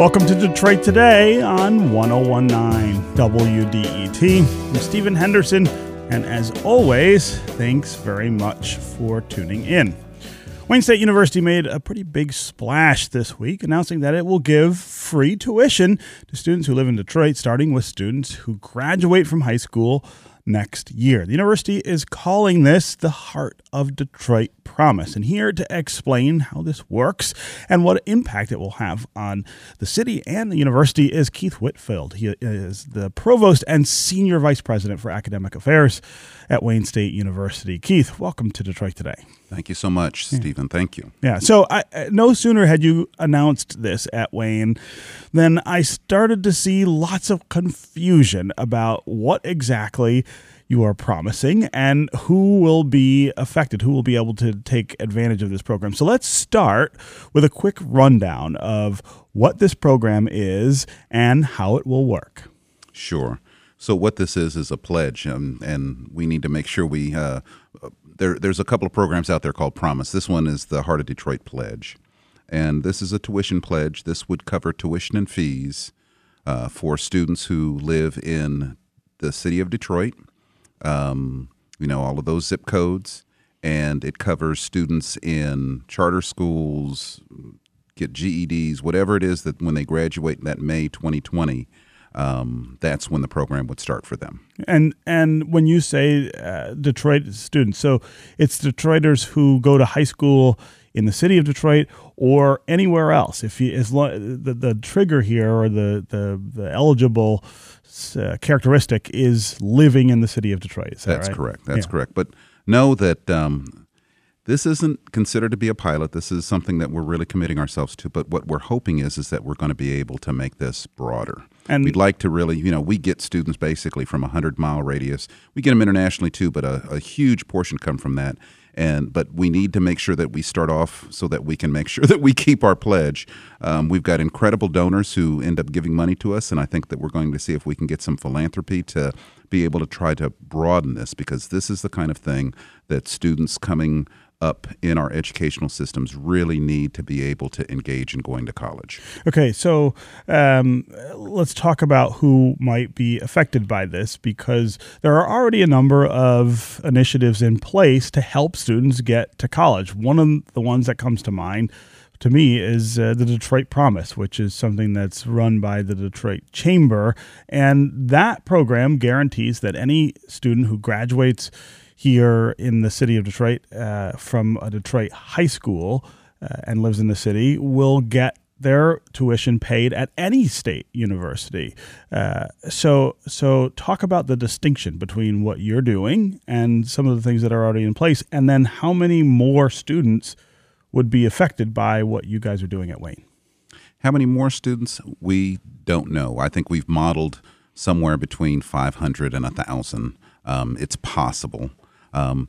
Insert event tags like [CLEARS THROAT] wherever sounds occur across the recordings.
Welcome to Detroit Today on 1019 WDET. I'm Stephen Henderson, and as always, thanks very much for tuning in. Wayne State University made a pretty big splash this week, announcing that it will give free tuition to students who live in Detroit, starting with students who graduate from high school next year. The university is calling this the Heart of Detroit Promise. And here to explain how this works and what impact it will have on the city and the university is Keith Whitfield. He is the provost and senior vice president for academic affairs at Wayne State University. Keith, welcome to Detroit today. Thank you so much, Stephen. Thank you. Yeah. So, I, no sooner had you announced this at Wayne than I started to see lots of confusion about what exactly you are promising and who will be affected, who will be able to take advantage of this program. So, let's start with a quick rundown of what this program is and how it will work. Sure. So what this is is a pledge, um, and we need to make sure we. Uh, there, there's a couple of programs out there called Promise. This one is the Heart of Detroit Pledge, and this is a tuition pledge. This would cover tuition and fees uh, for students who live in the city of Detroit. Um, you know all of those zip codes, and it covers students in charter schools, get GEDs, whatever it is that when they graduate in that May 2020 um, that's when the program would start for them. And and when you say uh, Detroit students, so it's Detroiters who go to high school in the city of Detroit or anywhere else. If you as lo- the the trigger here or the the, the eligible uh, characteristic is living in the city of Detroit. That that's right? correct. That's yeah. correct. But know that. Um, this isn't considered to be a pilot. This is something that we're really committing ourselves to. But what we're hoping is is that we're going to be able to make this broader. And we'd like to really, you know, we get students basically from a hundred mile radius. We get them internationally too, but a, a huge portion come from that and but we need to make sure that we start off so that we can make sure [LAUGHS] that we keep our pledge. Um, we've got incredible donors who end up giving money to us, and I think that we're going to see if we can get some philanthropy to be able to try to broaden this because this is the kind of thing that students coming up in our educational systems really need to be able to engage in going to college. Okay, so um, let's talk about who might be affected by this because there are already a number of initiatives in place to help students get to college. One of the ones that comes to mind to me is uh, the Detroit Promise, which is something that's run by the Detroit Chamber. And that program guarantees that any student who graduates here in the city of Detroit uh, from a Detroit high school uh, and lives in the city will get their tuition paid at any state university. Uh, so, so talk about the distinction between what you're doing and some of the things that are already in place, and then how many more students would be affected by what you guys are doing at Wayne. How many more students? We don't know. I think we've modeled somewhere between 500 and 1,000. Um, it's possible. Um,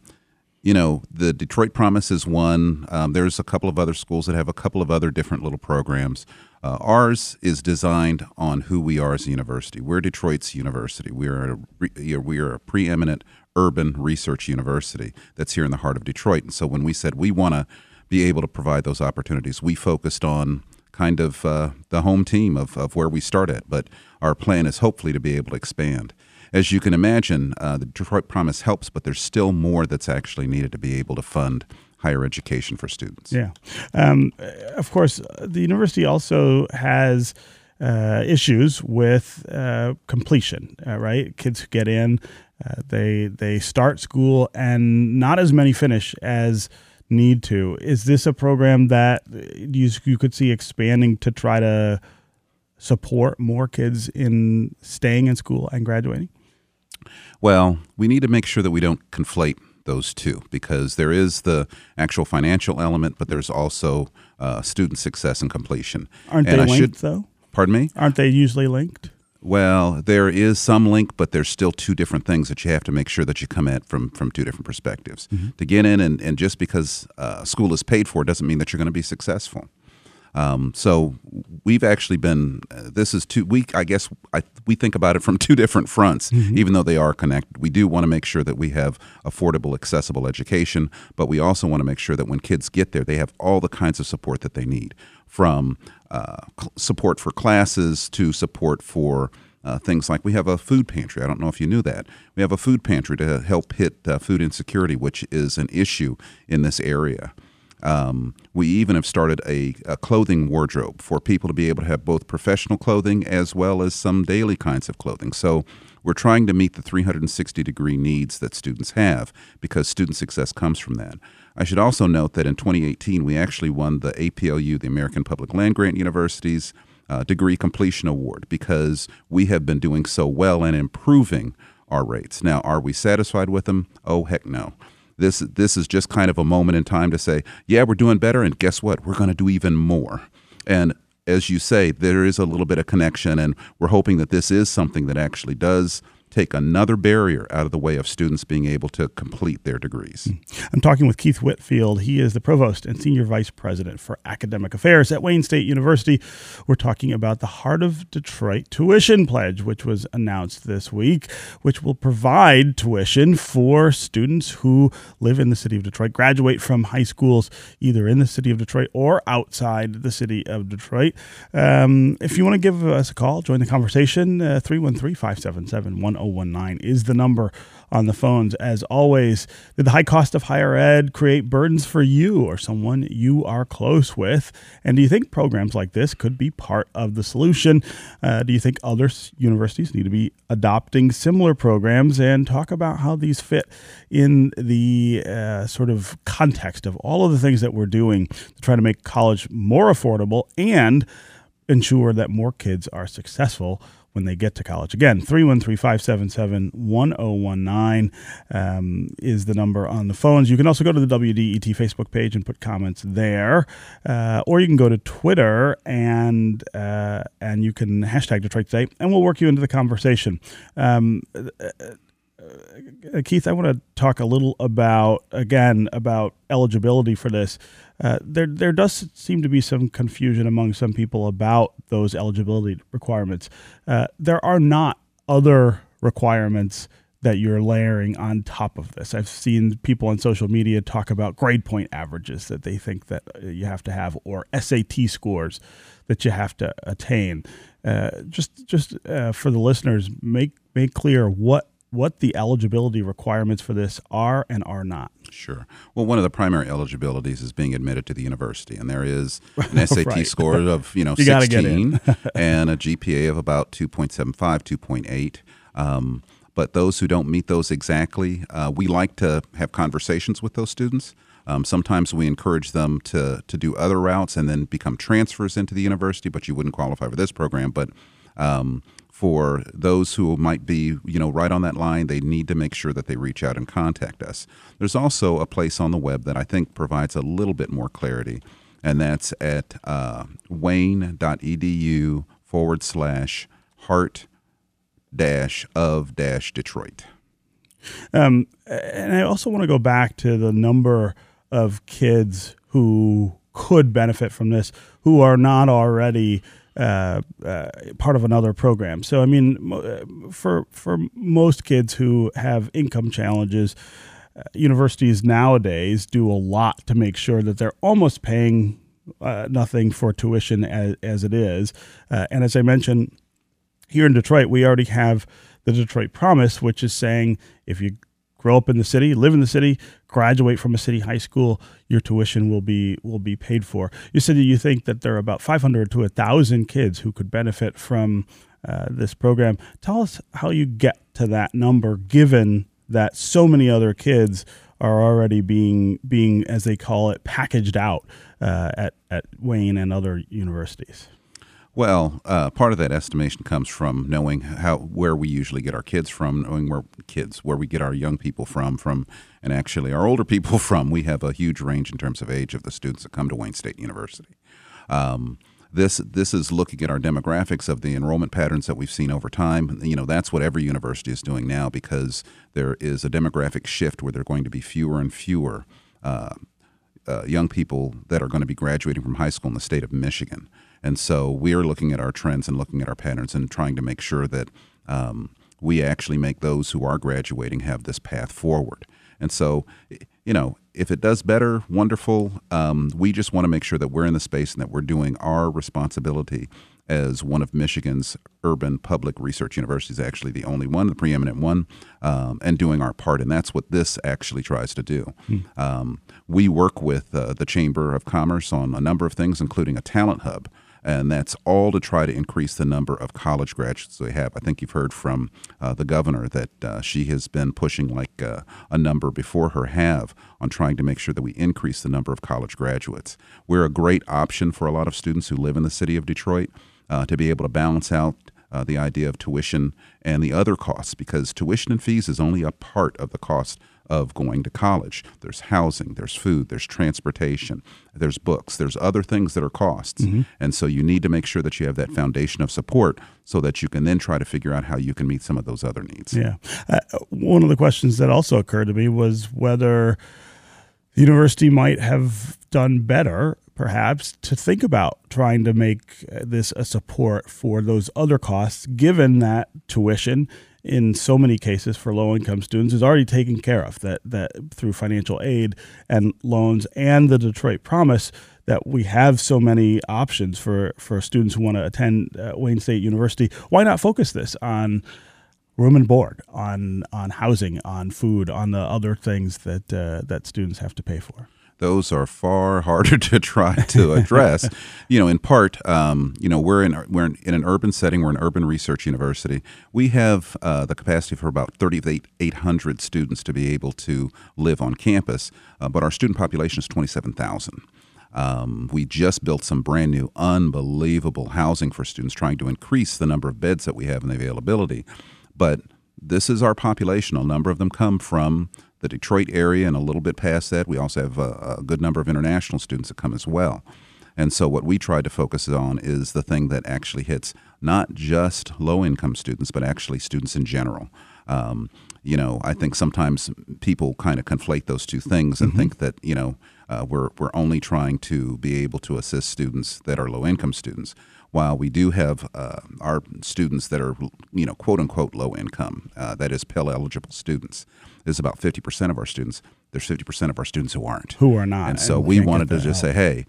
you know, the Detroit Promise is one. Um, there's a couple of other schools that have a couple of other different little programs. Uh, ours is designed on who we are as a university. We're Detroit's university. We are a, we are a preeminent urban research university that's here in the heart of Detroit. And so when we said we want to be able to provide those opportunities, we focused on kind of uh, the home team of, of where we start at. But our plan is hopefully to be able to expand as you can imagine, uh, the Detroit Promise helps, but there's still more that's actually needed to be able to fund higher education for students. Yeah. Um, of course, the university also has. Uh, issues with uh, completion, uh, right? Kids who get in, uh, they they start school, and not as many finish as need to. Is this a program that you you could see expanding to try to support more kids in staying in school and graduating? Well, we need to make sure that we don't conflate those two because there is the actual financial element, but there's also uh, student success and completion. Aren't and they I linked should, though? Pardon me? Aren't they usually linked? Well, there is some link, but there's still two different things that you have to make sure that you come at from from two different perspectives. Mm-hmm. To get in and, and just because uh, school is paid for doesn't mean that you're going to be successful. Um, so we've actually been. Uh, this is two. We I guess I, we think about it from [LAUGHS] two different fronts, mm-hmm. even though they are connected. We do want to make sure that we have affordable, accessible education, but we also want to make sure that when kids get there, they have all the kinds of support that they need, from uh, support for classes to support for uh, things like we have a food pantry. I don't know if you knew that. We have a food pantry to help hit uh, food insecurity, which is an issue in this area. Um, we even have started a, a, clothing wardrobe for people to be able to have both professional clothing as well as some daily kinds of clothing. So we're trying to meet the 360 degree needs that students have because student success comes from that. I should also note that in 2018, we actually won the APLU, the American Public Land Grant Universities uh, Degree Completion Award, because we have been doing so well and improving our rates. Now, are we satisfied with them? Oh, heck no. This this is just kind of a moment in time to say, yeah, we're doing better, and guess what? We're going to do even more. And as you say, there is a little bit of connection, and we're hoping that this is something that actually does take another barrier out of the way of students being able to complete their degrees. I'm talking with Keith Whitfield. He is the provost and senior vice president for academic affairs at Wayne State University. We're talking about the Heart of Detroit tuition pledge, which was announced this week, which will provide tuition for students who live in the city of Detroit, graduate from high schools either in the city of Detroit or outside the city of Detroit. Um, if you want to give us a call, join the conversation, uh, 313 577 1019 is the number on the phones. As always, did the high cost of higher ed create burdens for you or someone you are close with? And do you think programs like this could be part of the solution? Uh, do you think other universities need to be adopting similar programs and talk about how these fit in the uh, sort of context of all of the things that we're doing to try to make college more affordable and ensure that more kids are successful when they get to college. Again, 313 577 1019 um, is the number on the phones. You can also go to the WDET Facebook page and put comments there. Uh, or you can go to Twitter and uh, and you can hashtag Detroit Today, and we'll work you into the conversation. Um, Keith, I want to talk a little about again about eligibility for this. Uh, there there does seem to be some confusion among some people about those eligibility requirements. Uh, there are not other requirements that you're layering on top of this. I've seen people on social media talk about grade point averages that they think that uh, you have to have, or SAT scores that you have to attain. Uh, just just uh, for the listeners, make make clear what what the eligibility requirements for this are and are not. Sure. Well, one of the primary eligibilities is being admitted to the university, and there is [LAUGHS] an SAT right. score of you know [LAUGHS] you 16 [LAUGHS] and a GPA of about 2.75, 2.8. Um, but those who don't meet those exactly, uh, we like to have conversations with those students. Um, sometimes we encourage them to to do other routes and then become transfers into the university, but you wouldn't qualify for this program. But um, for those who might be, you know, right on that line, they need to make sure that they reach out and contact us. There's also a place on the web that I think provides a little bit more clarity, and that's at uh, wayne.edu forward slash heart dash of dash Detroit. Um, and I also want to go back to the number of kids who could benefit from this who are not already uh, uh, part of another program. So I mean, uh, for for most kids who have income challenges, uh, universities nowadays do a lot to make sure that they're almost paying uh, nothing for tuition as, as it is. Uh, and as I mentioned, here in Detroit, we already have the Detroit Promise, which is saying if you grow up in the city, live in the city, graduate from a city high school, your tuition will be will be paid for. You said that you think that there are about 500 to 1,000 kids who could benefit from uh, this program. Tell us how you get to that number, given that so many other kids are already being being as they call it packaged out uh, at at Wayne and other universities. Well, uh, part of that estimation comes from knowing how where we usually get our kids from, knowing where kids where we get our young people from, from and actually our older people [LAUGHS] from. We have a huge range in terms of age of the students that come to Wayne State University. Um, this this is looking at our demographics of the enrollment patterns that we've seen over time. You know, that's what every university is doing now because there is a demographic shift where there are going to be fewer and fewer uh, uh, young people that are going to be graduating from high school in the state of Michigan. And so we are looking at our trends and looking at our patterns and trying to make sure that um, we actually make those who are graduating have this path forward. And so, you know, if it does better, wonderful. Um, we just want to make sure that we're in the space and that we're doing our responsibility as one of Michigan's urban public research universities, actually the only one, the preeminent one, um, and doing our part. And that's what this actually tries to do. Hmm. Um, we work with uh, the Chamber of Commerce on a number of things, including a talent hub and that's all to try to increase the number of college graduates we have. I think you've heard from uh, the governor that uh, she has been pushing, like uh, a number before her have, on trying to make sure that we increase the number of college graduates. We're a great option for a lot of students who live in the city of Detroit uh, to be able to balance out uh, the idea of tuition and the other costs because tuition and fees is only a part of the cost of going to college. There's housing, there's food, there's transportation, there's books, there's other things that are costs. Mm-hmm. And so you need to make sure that you have that foundation of support so that you can then try to figure out how you can meet some of those other needs. Yeah. Uh, one of the questions that also occurred to me was whether the university might have done better perhaps to think about trying to make this a support for those other costs given that tuition in so many cases for low income students is already taken care of that that through financial aid and loans and the Detroit Promise that we have so many options for for students who want to attend uh, Wayne State University. Why not focus this on room and board, on on housing, on food, on the other things that uh, that students have to pay for? Those are far [LAUGHS] harder to try to address. you know, in part, um, you know, we're in we're in, an urban setting. We're an urban research university. We have uh, the capacity for about 3,800 students to be able to live on campus, uh, but our student population is 27,000. Um, we just built some brand new, unbelievable housing for students, trying to increase the number of beds that we have and the availability. But this is our population. A number of them come from the Detroit area and a little bit past that. We also have a, a, good number of international students that come as well. And so, what we try to focus on is the thing that actually hits not just low income students, but actually students in general. Um, you know, I think sometimes people kind of conflate those two things and mm-hmm. think that, you know, uh, we're, we're only trying to be able to assist students that are low income students while we do have uh, our students that are, you know, quote unquote low income, uh, that is Pell eligible students, is about 50% of our students. There's 50% of our students who aren't. Who are not. And so and we wanted to just help. say, hey,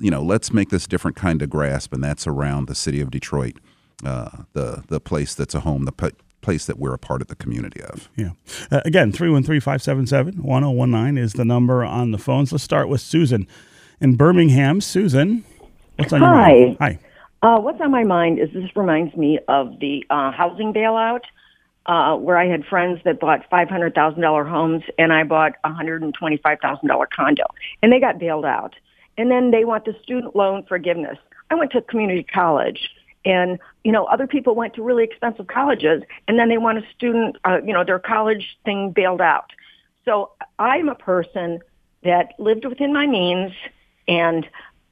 you know, let's make this different kind of grasp, and that's around the city of Detroit, uh, the the place that's a home, the p- place that we're a part of the community of. Yeah. Uh, again, 313 577 1019 is the number on the phones. Let's start with Susan in Birmingham. Susan, what's on Hi. your mind? Hi. Uh, what's on my mind is this reminds me of the uh, housing bailout, uh, where I had friends that bought five hundred thousand dollar homes, and I bought a hundred and twenty five thousand dollar condo, and they got bailed out. And then they want the student loan forgiveness. I went to community college, and you know other people went to really expensive colleges, and then they want a student, uh, you know, their college thing bailed out. So I'm a person that lived within my means and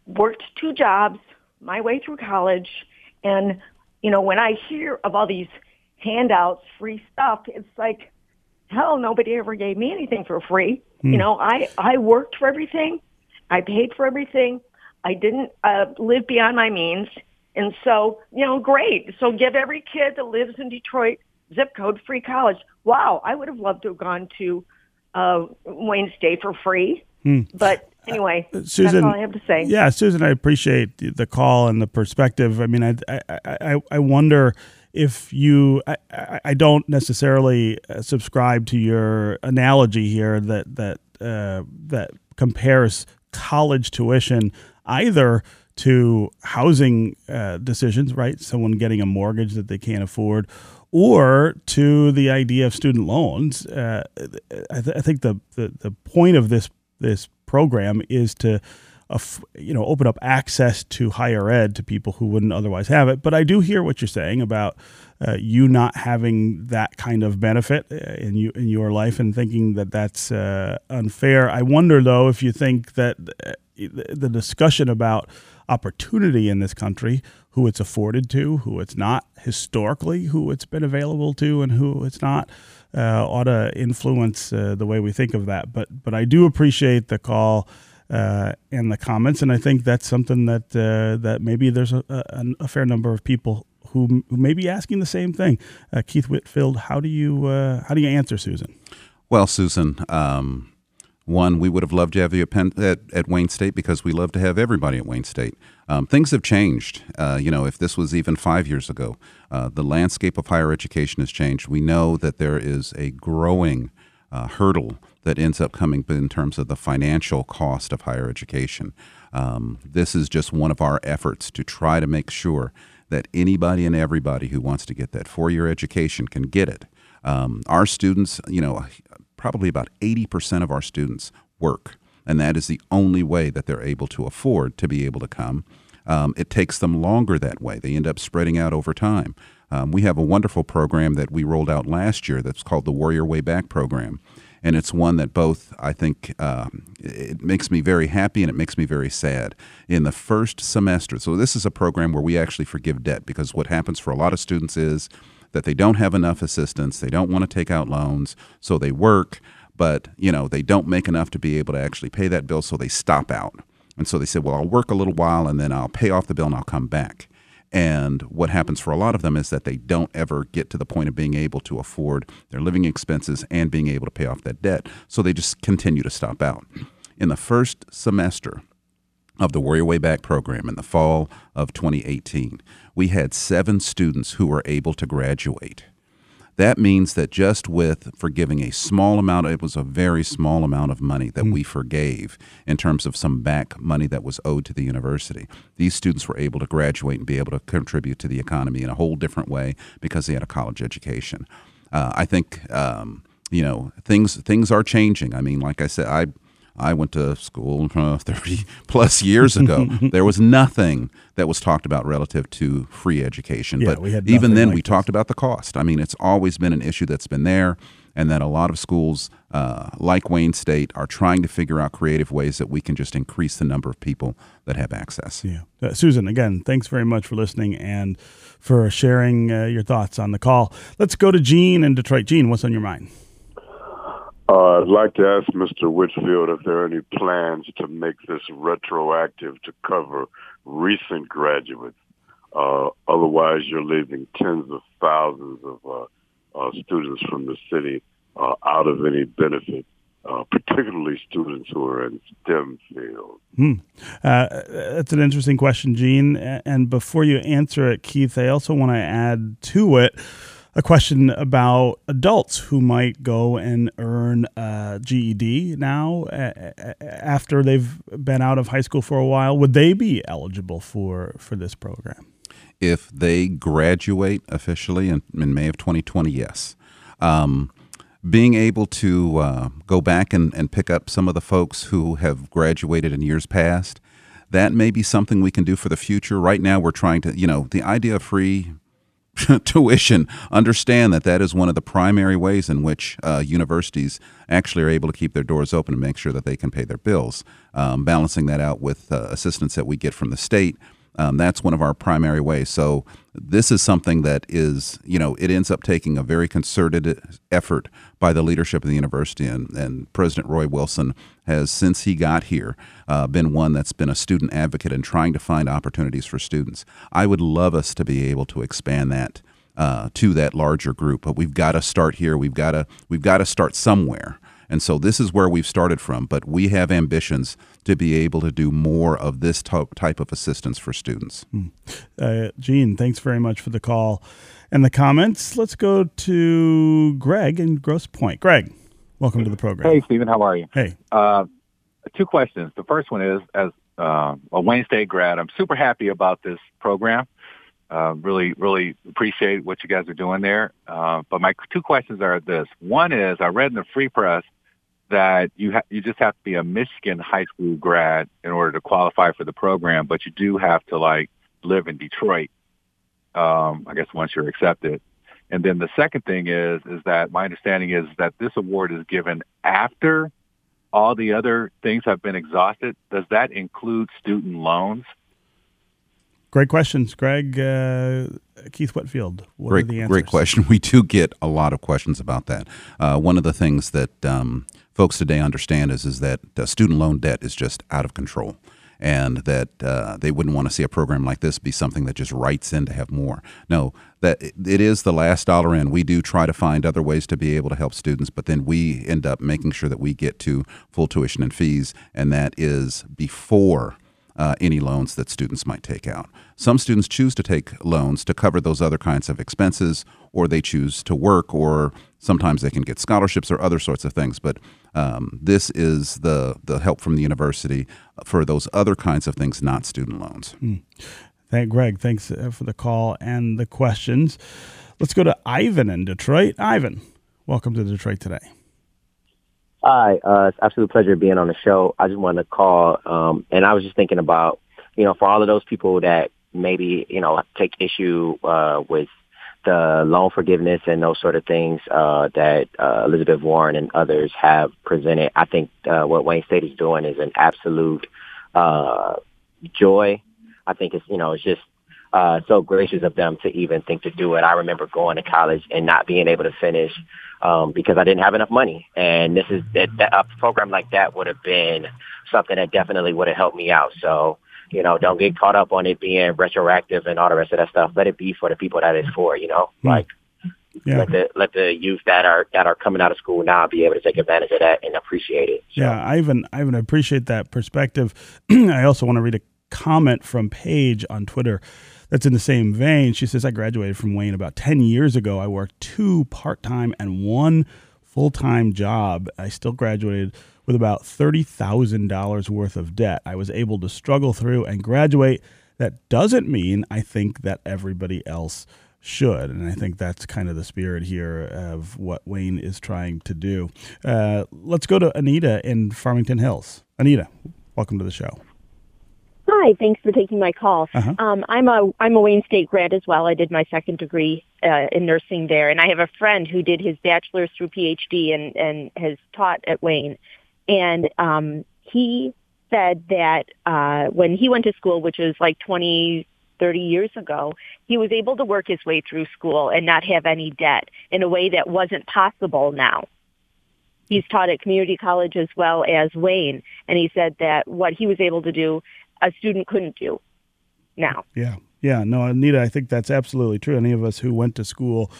worked two jobs my way through college. And, you know, when I hear of all these handouts, free stuff, it's like, hell, nobody ever gave me anything for free. Hmm. You know, I, I worked for everything. I paid for everything. I didn't uh, live beyond my means. And so, you know, great. So give every kid that lives in Detroit zip code free college. Wow, I would have loved to have gone to uh, Wayne State for free. Hmm. But anyway, uh, Susan, that's all I have to say. Yeah, Susan, I appreciate the call and the perspective. I mean, I I, I, I wonder if you I, I don't necessarily uh, subscribe to your analogy here that that uh, that compares college tuition either to housing uh, decisions, right? Someone getting a mortgage that they can't afford, or to the idea of student loans. Uh, I, th- I, think the, the, the point of this this program is to you know open up access to higher ed to people who wouldn't otherwise have it but i do hear what you're saying about uh, you not having that kind of benefit uh, in you in your life and thinking that that's uh, unfair i wonder though if you think that uh, the discussion about opportunity in this country who it's afforded to who it's not historically who it's been available to and who it's not uh, ought to influence uh, the way we think of that. But but I do appreciate the call uh, in the comments, and I think that's something that uh, that maybe there's a, a, a, fair number of people who, who may be asking the same thing. Uh, Keith Whitfield, how do you uh, how do you answer Susan? Well, Susan. Um, one, we would have loved to have you at, at, Wayne State because we love to have everybody at Wayne State. Um, things have changed. Uh, you know, if this was even five years ago, uh, the landscape of higher education has changed. We know that there is a growing hurdle that ends up coming in terms of the financial cost of higher education. Um, this is just one of our efforts to try to make sure that anybody and everybody who wants to get that four year education can get it. Um, our students, you know, probably about 80% of our students work, and that is the only way that they're able to afford to be able to come. Um, it takes them longer that way. They end up spreading out over time. Um, we have a wonderful program that we rolled out last year that's called the Warrior Way Back program. And it's one that both, I think, uh, it makes me very happy and it makes me very sad. In the first semester, so this is a program where we actually forgive debt because what happens for a lot of students is that they don't have enough assistance, they don't want to take out loans, so they work, but you know they don't make enough to be able to actually pay that bill, so they stop out. And so they said, well, I'll work a little while and then I'll pay off the bill and I'll come back. And what happens for a lot of them is that they don't ever get to the point of being able to afford their living expenses and being able to pay off that debt. So they just continue to stop out. In the first semester of the Warrior Way Back program in the fall of 2018, we had seven students who were able to graduate. That means that just with forgiving a small amount, it was a very small amount of money that mm. we forgave in terms of some back money that was owed to the university. These students were able to graduate and be able to contribute to the economy in a whole different way because they had a college education. Uh, I think um, you know things things are changing. I mean, like I said, I I went to school uh, 30 [LAUGHS] plus years ago. [LAUGHS] there was nothing that was talked about relative to free education. Yeah, but even then, like we this. talked about the cost. I mean, it's always been an issue that's been there, and that a lot of schools uh, like Wayne State are trying to figure out creative ways that we can just increase the number of people that have access. Yeah. Uh, Susan, again, thanks very much for listening and for sharing uh, your thoughts on the call. Let's go to Gene in Detroit. Gene, what's on your mind? Uh, I'd like to ask Mr. Whitfield if there are any plans to make this retroactive to cover recent graduates. Uh, otherwise, you're leaving tens of thousands of uh, uh students from the city uh, out of any benefit. Uh, particularly students who are in STEM fields. Hmm. that's an interesting question, Gene. And before you answer it, Keith, I also want to add to it a question about adults who might go and earn a GED now after they've been out of high school for a while. Would they be eligible for, for this program? If they graduate officially in, in May of 2020, yes. Um, being able to uh, go back and, and pick up some of the folks who have graduated in years past, that may be something we can do for the future. Right now, we're trying to, you know, the idea of free [LAUGHS] tuition, understand that that is one of the primary ways in which uh, universities actually are able to keep their doors open and make sure that they can pay their bills. Um, balancing that out with uh, assistance that we get from the state um, that's one of our primary ways. So this is something that is, you know, it ends up taking a very concerted effort by the leadership of the university, and, and President Roy Wilson has, since he got here, uh, been one that's been a student advocate and trying to find opportunities for students. I would love us to be able to expand that uh, to that larger group, but we've got to start here. We've got to we've got to start somewhere. And so this is where we've started from, but we have ambitions to be able to do more of this type of assistance for students. Hmm. Uh, Gene, thanks very much for the call and the comments. Let's go to Greg in Grosse Pointe. Greg, welcome to the program. Hey, Stephen, how are you? Hey. Uh, two questions. The first one is, as uh, a Wayne State grad, I'm super happy about this program. Uh, really, really appreciate what you guys are doing there. Uh, but my two questions are this. One is, I read in the Free Press that you ha- you just have to be a Michigan high school grad in order to qualify for the program, but you do have to like live in Detroit. Um, I guess once you're accepted. And then the second thing is is that my understanding is that this award is given after all the other things have been exhausted. Does that include student loans? Great questions, Greg. Uh, Keith Whitfield. What great, great question. [LAUGHS] We do get a lot of questions about that. Uh, one of the things that um, folks today understand is is that uh, student loan debt is just out of control and that uh, they wouldn't want to see a program like this be something that just writes in to have more. No, that it is the last dollar in. We do try to find other ways to be able to help students, but then we end up making sure that we get to full tuition and fees, and that is before. Uh, any loans that students might take out. Some students choose to take loans to cover those other kinds of expenses, or they choose to work, or sometimes they can get scholarships or other sorts of things. But um, this is the the help from the university for those other kinds of things, not student loans. Mm. Thank Greg. Thanks uh, for the call and the questions. Let's go to Ivan in Detroit. Ivan, welcome to Detroit today. Hi, uh, it's absolute pleasure being on the show. I just wanted to call, um, and I was just thinking about, you know, for all of those people that maybe, you know, take issue uh, with the loan forgiveness and those sort of things uh, that uh, Elizabeth Warren and others have presented. I think uh, what Wayne State is doing is an absolute uh, joy. I think it's you know it's just uh, so gracious of them to even think to do it. I remember going to college and not being able to finish um, because I didn't have enough money, and this is that, that, a program like that would have been something that definitely would have helped me out. So you know, don't get caught up on it being retroactive and all the rest of that stuff. Let it be for the people that it's for, you know, mm. like yeah. let the let the youth that are that are coming out of school now be able to take advantage of that and appreciate it. So. Yeah, I even I even appreciate that perspective. [CLEARS THROAT] I also want to read a comment from Paige on Twitter that's in the same vein. She says, I graduated from Wayne about 10 years ago. I worked two part time and one full time job. I still graduated with about $30,000 worth of debt. I was able to struggle through and graduate. That doesn't mean I think that everybody else should. And I think that's kind of the spirit here of what Wayne is trying to do. Uh, let's go to Anita in Farmington Hills. Anita, welcome to the show. Hi, thanks for taking my call. Uh-huh. Um, I'm a I'm a Wayne State grad as well. I did my second degree uh, in nursing there, and I have a friend who did his bachelor's through PhD and and has taught at Wayne. And um, he said that uh, when he went to school, which was like 20, 30 years ago, he was able to work his way through school and not have any debt in a way that wasn't possible now. He's taught at community college as well as Wayne, and he said that what he was able to do, a student couldn't do now. Yeah. Yeah. No, Anita, I think that's absolutely true. Any of us who went to school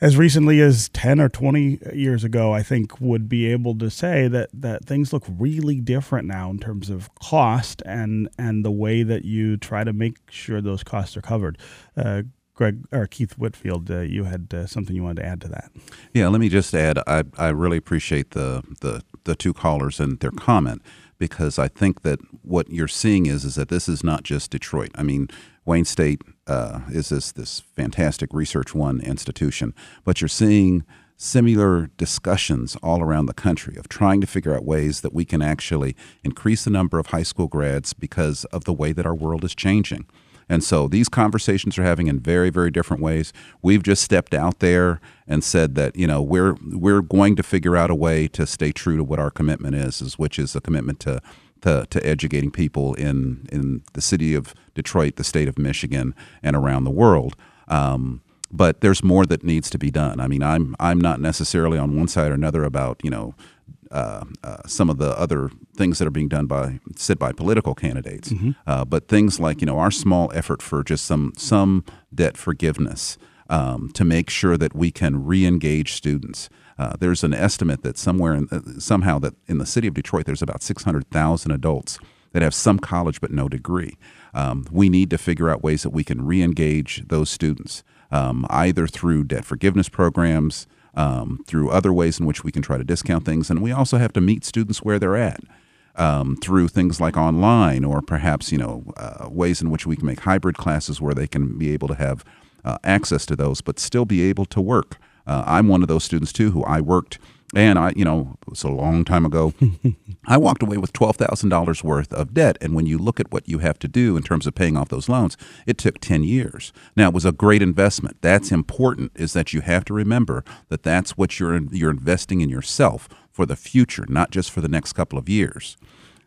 as recently as 10 or 20 years ago, I think would be able to say that, that things look really different now in terms of cost and, and the way that you try to make sure those costs are covered. Uh, Greg or Keith Whitfield, uh, you had uh, something you wanted to add to that. Yeah, let me just add. I, I really appreciate the, the the two callers and their comment because I think that what you're seeing is is that this is not just Detroit. I mean, Wayne State uh, is this this fantastic Research One institution, but you're seeing similar discussions all around the country of trying to figure out ways that we can actually increase the number of high school grads because of the way that our world is changing. And so these conversations are having in very, very different ways. We've just stepped out there and said that you know we're we're going to figure out a way to stay true to what our commitment is, is which is a commitment to to, to educating people in in the city of Detroit, the state of Michigan, and around the world. Um, but there's more that needs to be done. I mean, I'm I'm not necessarily on one side or another about you know uh, uh, some of the other things that are being done by said by political candidates, mm-hmm. uh, but things like you know our small effort for just some some debt forgiveness um, to make sure that we can re-engage students. Uh, there's an estimate that somewhere in, somehow that in the city of Detroit there's about 600,000 adults that have some college but no degree. Um, we need to figure out ways that we can re-engage those students, um, either through debt forgiveness programs, um, through other ways in which we can try to discount things, and we also have to meet students where they're at. Um, through things like online, or perhaps you know uh, ways in which we can make hybrid classes where they can be able to have uh, access to those, but still be able to work. Uh, I'm one of those students too who I worked, and I, you know, it was a long time ago. [LAUGHS] I walked away with twelve thousand dollars worth of debt, and when you look at what you have to do in terms of paying off those loans, it took ten years. Now it was a great investment. That's important. Is that you have to remember that that's what you're you're investing in yourself for the future, not just for the next couple of years.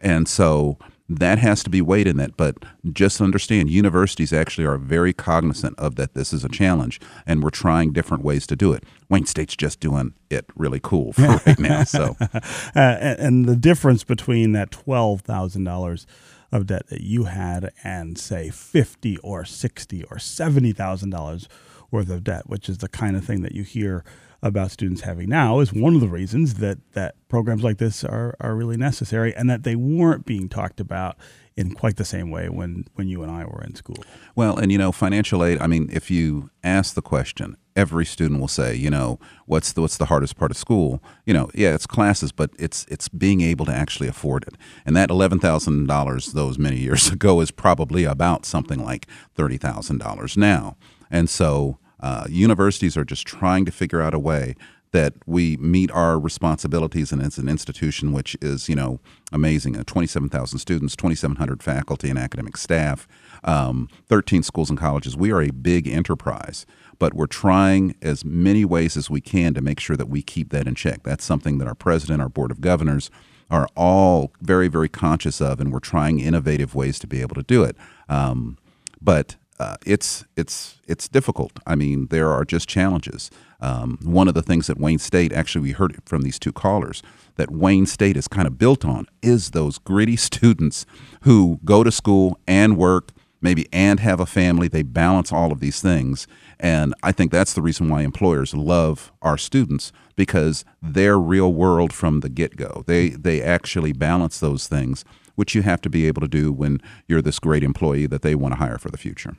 And so that has to be weighed in that. But just understand, universities actually are very cognizant of that. This is a challenge, and we're trying different ways to do it. Wayne State's just doing it really cool for [LAUGHS] right now. So, uh, and, and the difference between that twelve thousand dollars of debt that you had and say fifty or sixty or seventy thousand dollars worth of debt, which is the kind of thing that you hear about students having now is one of the reasons that that programs like this are are really necessary and that they weren't being talked about in quite the same way when when you and I were in school. Well, and you know, financial aid, I mean, if you ask the question, every student will say, you know, what's the what's the hardest part of school? You know, yeah, it's classes, but it's it's being able to actually afford it. And that $11,000 those many years [LAUGHS] ago is probably about something like $30,000 now. And so uh, universities are just trying to figure out a way that we meet our responsibilities and it's an institution which is you know amazing. Uh, 27000 students 2700 faculty and academic staff um, 13 schools and colleges. We are a big enterprise but we're trying as many ways as we can to make sure that we keep that in check. That's something that our president our board of governors are all very very conscious of and we're trying innovative ways to be able to do it. Um, but uh, it's it's it's difficult. I mean, there are just challenges. Um, one of the things that Wayne State actually we heard from these two callers that Wayne State is kind of built on is those gritty [LAUGHS] students who go to school and work maybe and have a family. They balance all of these things, and I think that's the reason why employers love our students because they're real world from the get go. They they actually balance those things which you have to be able to do when you're this great employee that they want to hire for the future.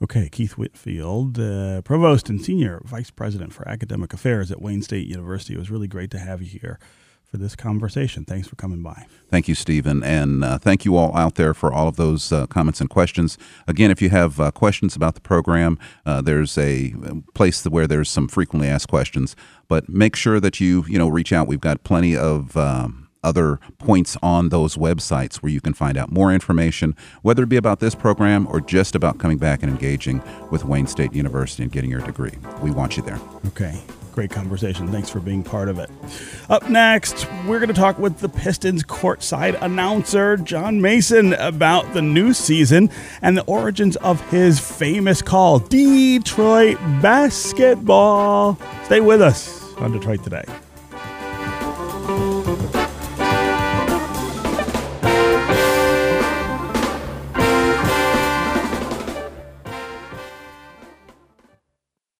Okay, Keith Whitfield, uh, Provost and Senior Vice President for Academic Affairs at Wayne State University. It was really great to have you here for this conversation. Thanks for coming by. Thank you, Stephen. And uh, thank you all out there for all of those uh, comments and questions. Again, if you have uh, questions about the program, uh, there's a place where there's some frequently asked questions. But make sure that you, you know, reach out. We've got plenty of. Um, other points on those websites where you can find out more information, whether it be about this program or just about coming back and engaging with Wayne State University and getting your degree. We want you there. Okay. Great conversation. Thanks for being part of it. Up next, we're going to talk with the Pistons courtside announcer, John Mason, about the new season and the origins of his famous call, Detroit basketball. Stay with us on Detroit Today.